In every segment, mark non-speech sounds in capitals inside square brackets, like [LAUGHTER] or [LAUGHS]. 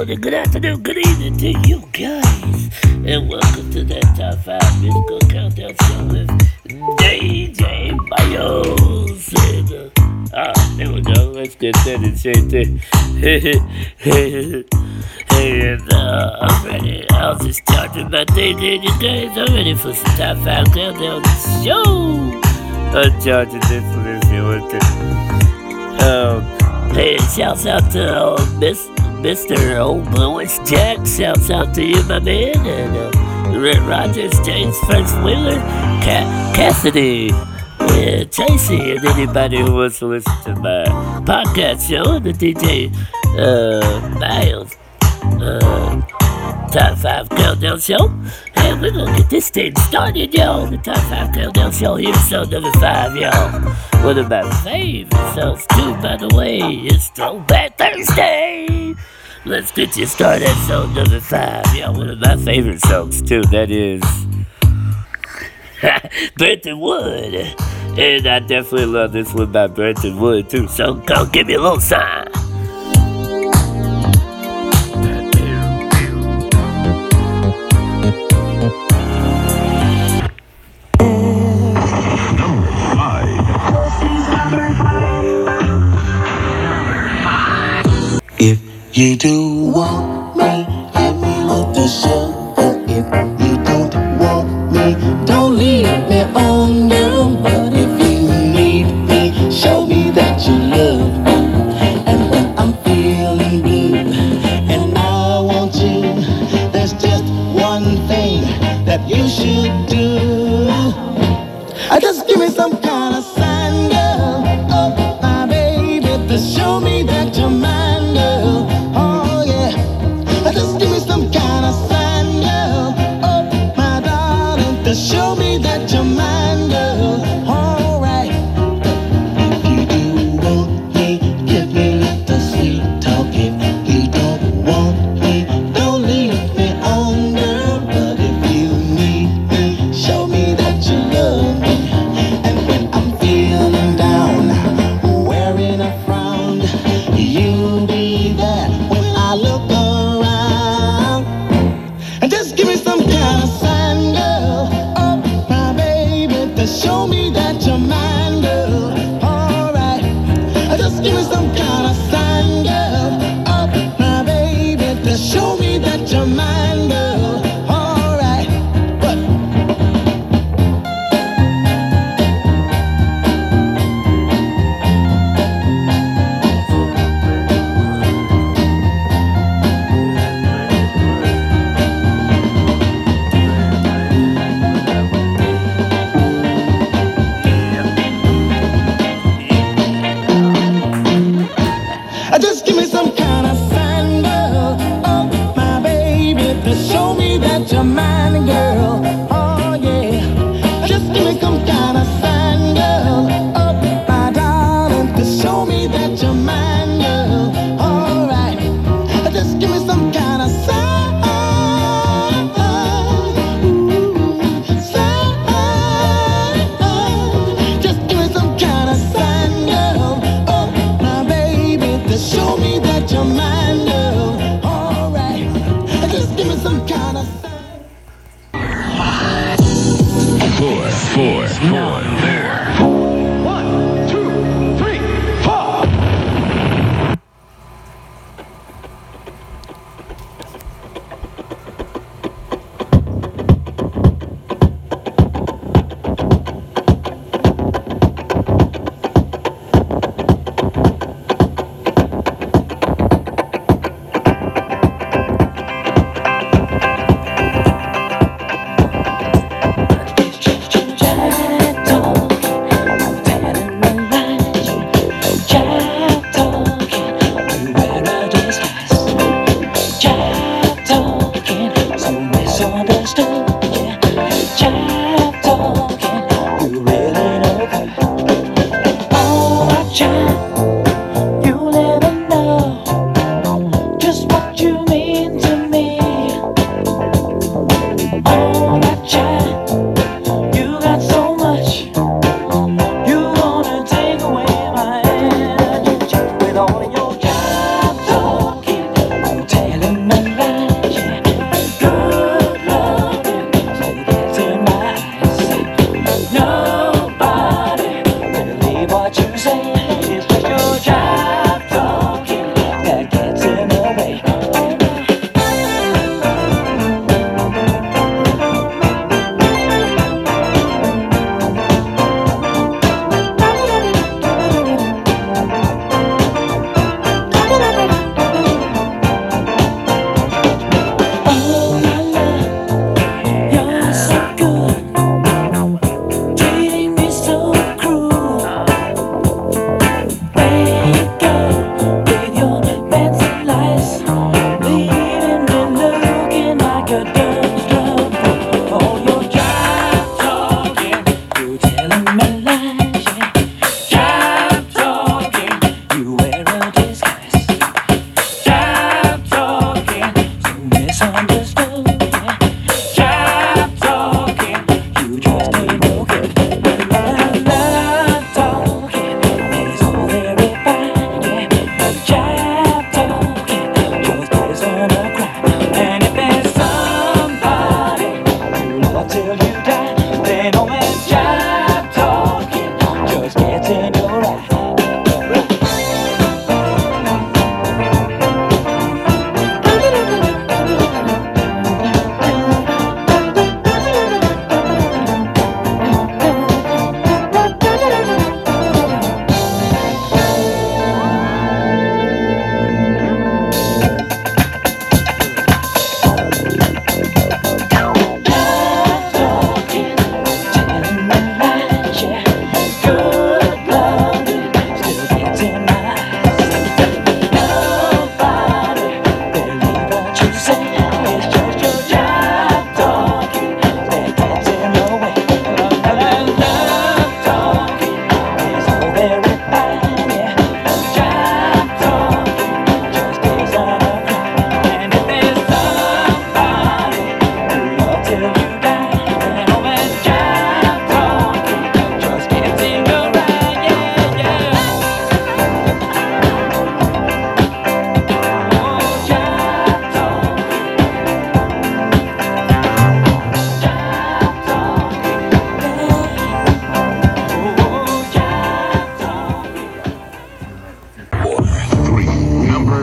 morning, good afternoon, good evening to you guys. And welcome to that Top 5 Musical Countdown Show with DJ Myles. And, uh, ah, there we go. Let's get that in shape there. and uh, I'm ready. I was just charging my day there, you guys. I'm ready for some Top 5 Countdown Show. I'm charging this you want to. Um, hey, shouts out to uh, Miss Mr. Old Bluish Jack, shouts out to you, my man. And uh, Red Rogers, James First Wheeler, Ca- Cassidy, and Tracy, and anybody who wants to listen to my podcast show, the DJ uh, Myles. Uh, Top 5 Countdown Show. And we're gonna get this thing started, y'all. The Top 5 Countdown Show. Here's song number 5, y'all. One of my favorite songs, too, by the way. It's Throwback Thursday. Let's get you started song number 5. Yeah, one of my favorite songs, too. That is. [LAUGHS] Brenton Wood. And I definitely love this one by Brenton Wood, too. So go give me a little sign. You do want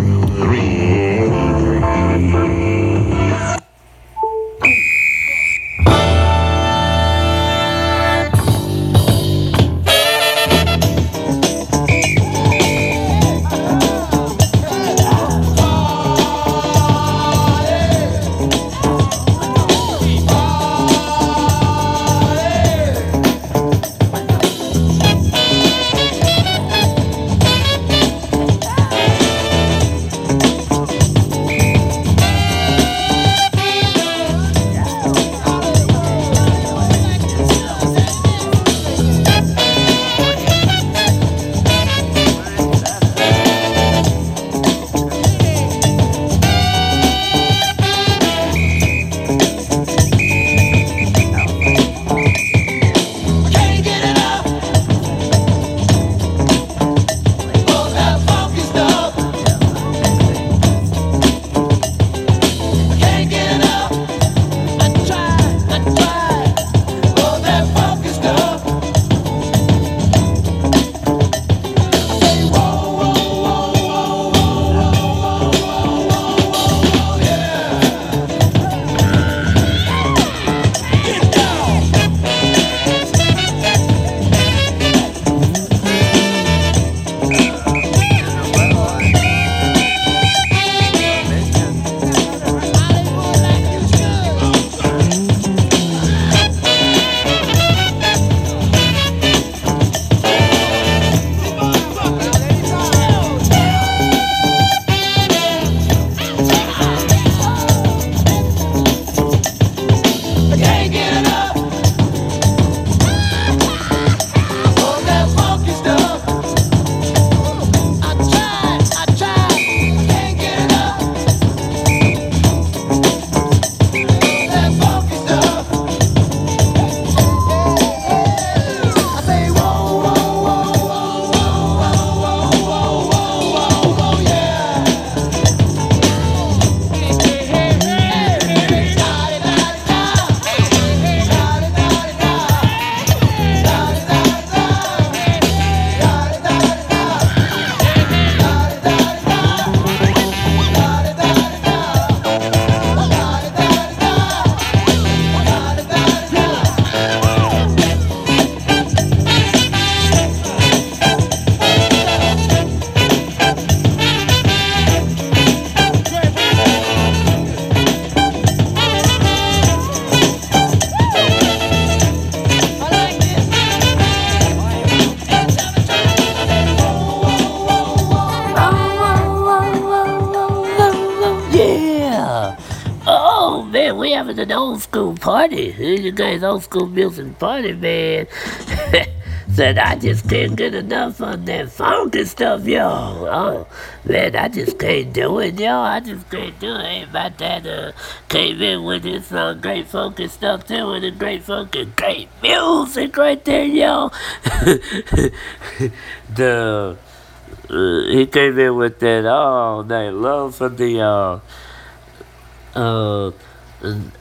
three. Party. You guys old school music party, man. [LAUGHS] Said I just can't get enough of that funky stuff, yo. Oh man, I just can't do it, yo. I just can't do it. Hey, my dad uh, came in with his uh, great funky stuff too, and the great funky, great music right there, yo. [LAUGHS] the uh, he came in with that all night long from the uh uh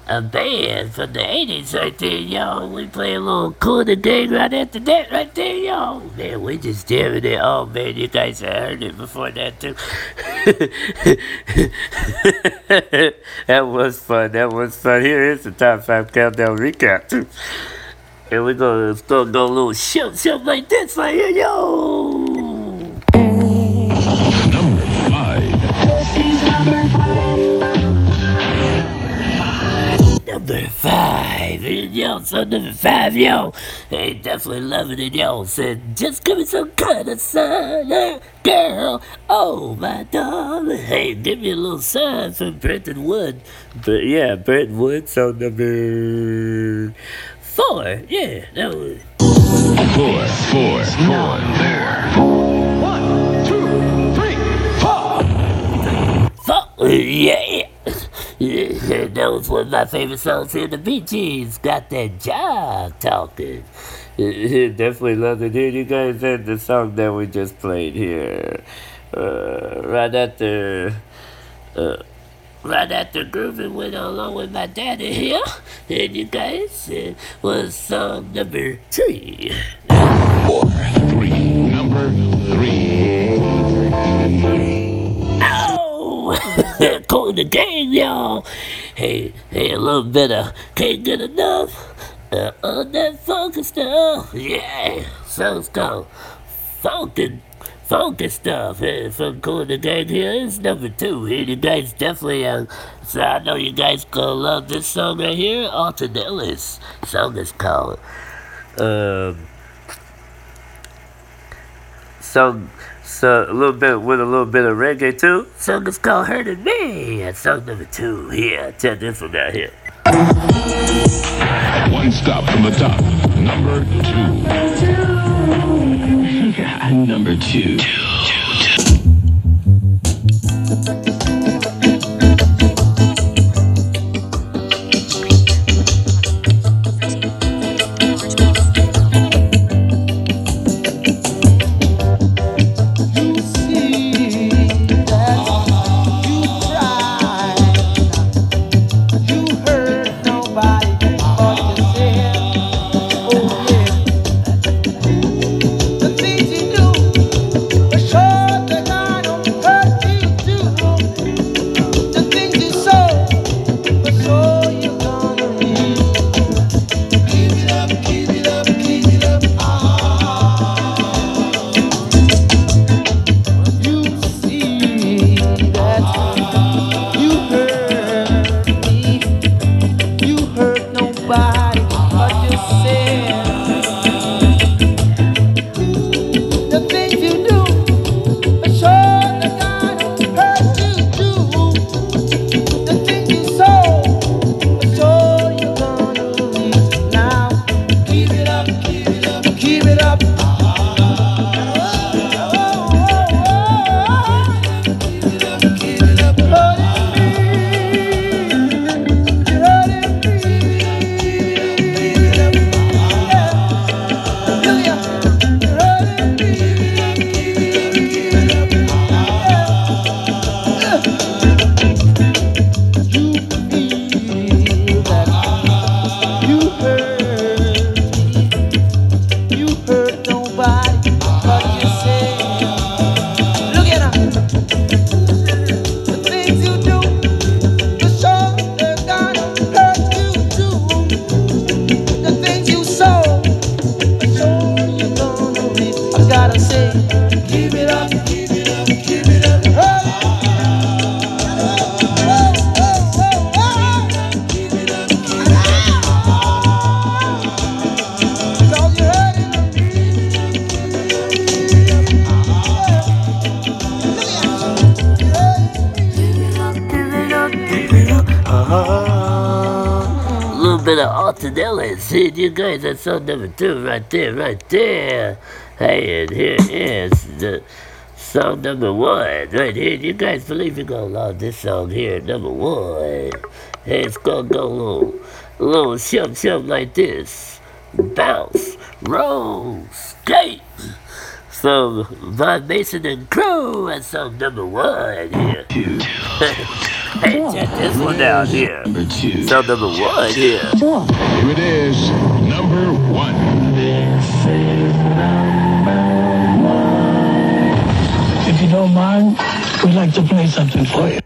a band from the 80s right there, yo. We play a little cool gang right after that right there, yo. Man, we just jamming it. Oh, man, you guys heard it before that, too. [LAUGHS] that was fun. That was fun. Here is the top five countdown recap, too. And we're gonna, gonna go a little show, show like this right here, yo. Number five, yo, so number five, yo, hey, definitely loving it, yo. Said, just give me some kind of sign, eh, girl. Oh my darling, hey, give me a little sign from Brenton Wood. But yeah, Brenton Wood. So number four, yeah, that was. Four, four, four. There. One, two, three, four. Fuck, yeah. [LAUGHS] yeah. That was one of my favorite songs here, the Bee Gees. Got that job talking. [LAUGHS] Definitely love to hear you guys and the song that we just played here. Uh, right after, uh, right after grooving went along with my daddy here, and you guys uh, was song number three. Four, Three. Number three. [LAUGHS] Ow! Kool and the Gang, y'all. Hey, hey, a little bit of can't get enough uh, on that funky stuff. Yeah, sounds called funky, funky stuff. Hey, from Kool and the Gang here. It's number two. Hey, you guys definitely, uh, so I know you guys gonna love this song right here. Alton. Song is called, um, song so a little bit with a little bit of reggae too. Song is called Hurting Me. That's song number two. Yeah, check this one out here. One stop from the top. Number two. Number two. [LAUGHS] Alton Ellis. See, you guys, that's song number two right there, right there. Hey, and here is the song number one right here. You guys believe you're gonna love this song here, number one. Hey, it's gonna go a little, a little shum shum like this. Bounce, roll, skate. So, Vaughan Mason and Crew, that's song number one here. Two. [LAUGHS] Hey, check this one out here. Number two. Song number one here. Here it is. Number one. If you don't mind, we'd like to play something for you.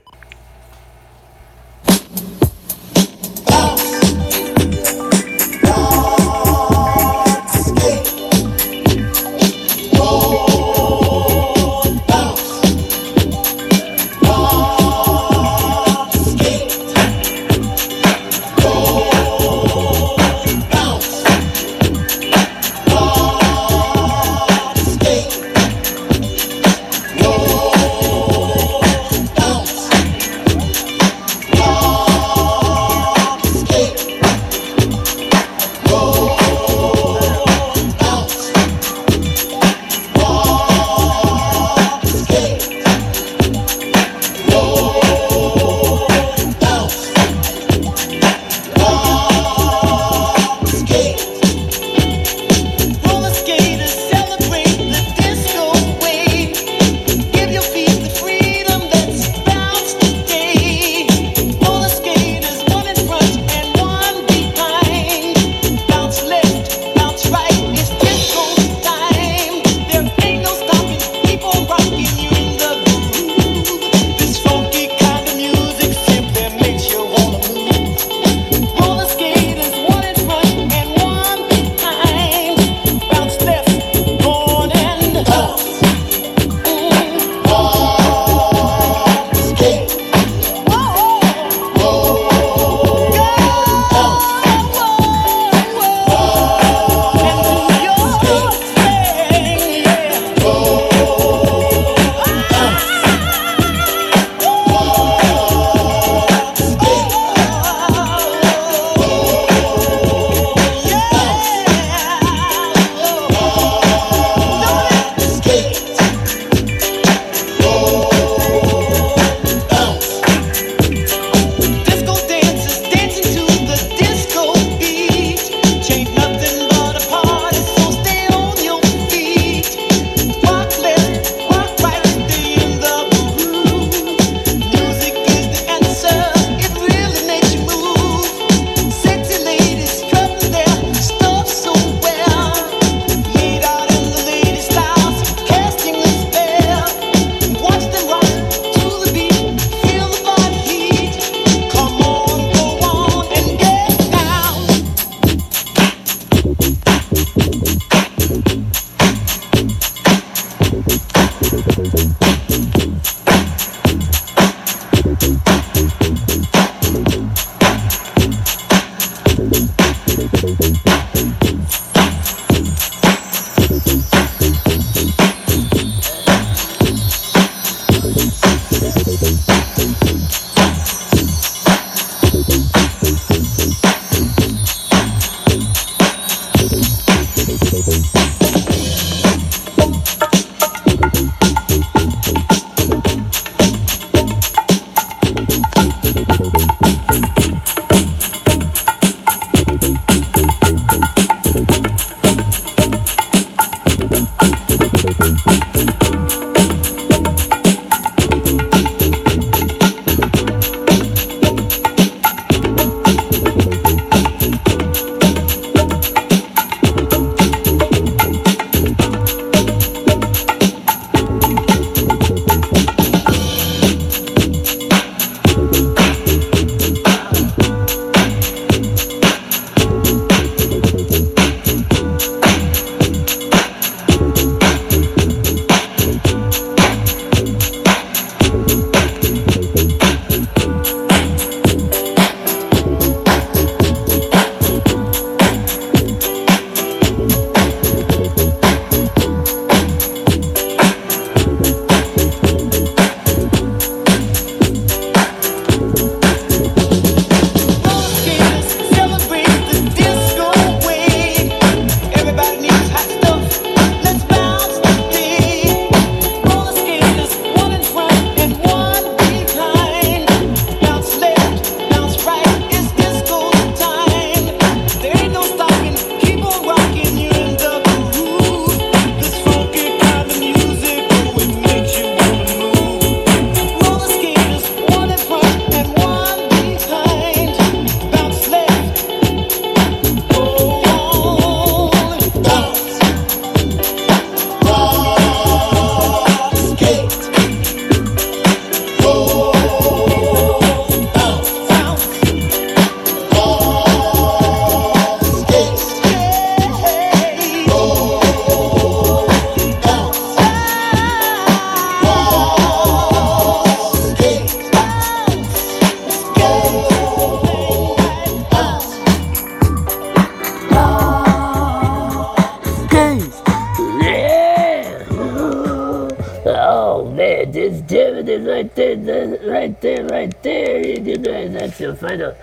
Right there, that- right there, right there. You guys, that's your final.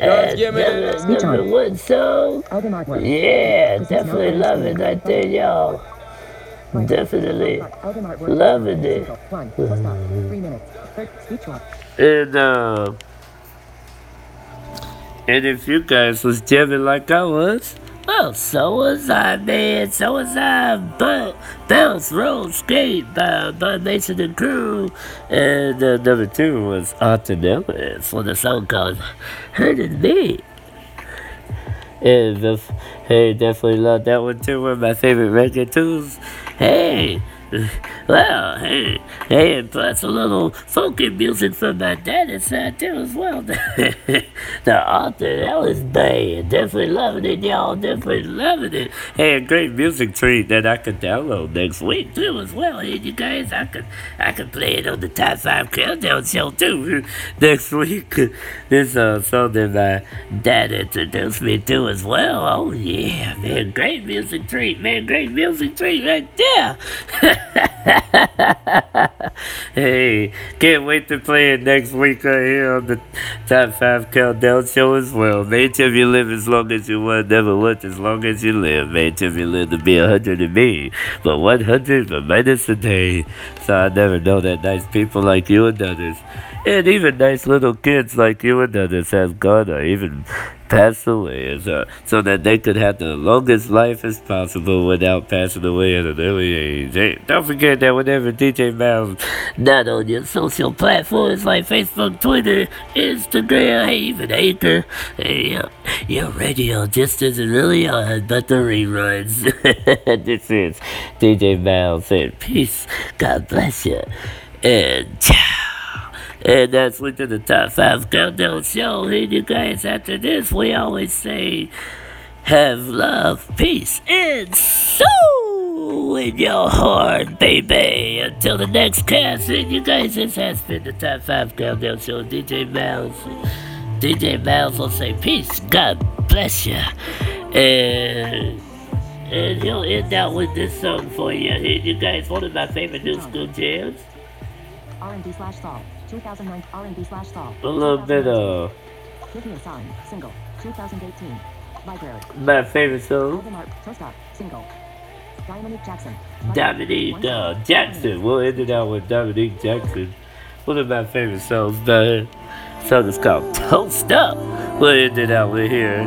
Uh, number, number one song. Yeah, definitely not love it right there, y'all. Definitely loving it. Single. One. Full stop. Three minutes. Third. Speech walk. And uh, and if you guys was jamming like I was, well, so was I, man. So was I. But bounce, roll, skate by by Mason and Crew. And uh, number two was Ellis for the song called "Hurting Me." And hey, definitely love that one too. One of my favorite record tunes. Hey, well, hey, hey, plus a little funky music from my daddy's side too as well. [LAUGHS] the Arthur Ellis bad. definitely loving it, y'all. Definitely loving it. Hey, a great music treat that I could download next week too as well. Hey, you guys, I could, I could play it on the Top Five Countdown Show too [LAUGHS] next week. [LAUGHS] This uh, song that my dad introduced me to as well. Oh yeah, man, great music treat, man, great music treat right there. [LAUGHS] hey, can't wait to play it next week right here on the Top 5 Countdown Show as well. Make sure you live as long as you want, never want as long as you live. Make sure you live to be a 100 and me, but 100 but minus a day. So I never know that nice people like you and others, and even nice little kids like you and others has gone or even passed away as, uh, so that they could have the longest life as possible without passing away at an early age. Hey, don't forget that whenever DJ Mouse not on your social platforms like Facebook, Twitter, Instagram, even Anchor, hey, uh, your radio just isn't really on, but the reruns. [LAUGHS] this is DJ Mouse saying peace, God bless you, and ciao. And that's with the top five countdown show. Hey, you guys, after this, we always say, have love, peace, and soul in your heart, baby. Until the next cast, and you guys, this has been the top five countdown show. DJ Mouse. DJ Mouse will say, peace, God bless you. And. And he'll end out with this song for you. Hey, you guys, one of my favorite new school jams. R&B slash Saul. 2009 R&B slash Saul. A little bit of Give me a sign. Single. 2018. Library. my favorite song. Alden Art. Toast up. Single. Dominique Jackson. Dominique uh, Jackson. We'll end it out with Dominique Jackson. One of my favorite songs. The song is called Toast Up. We'll end it out with here.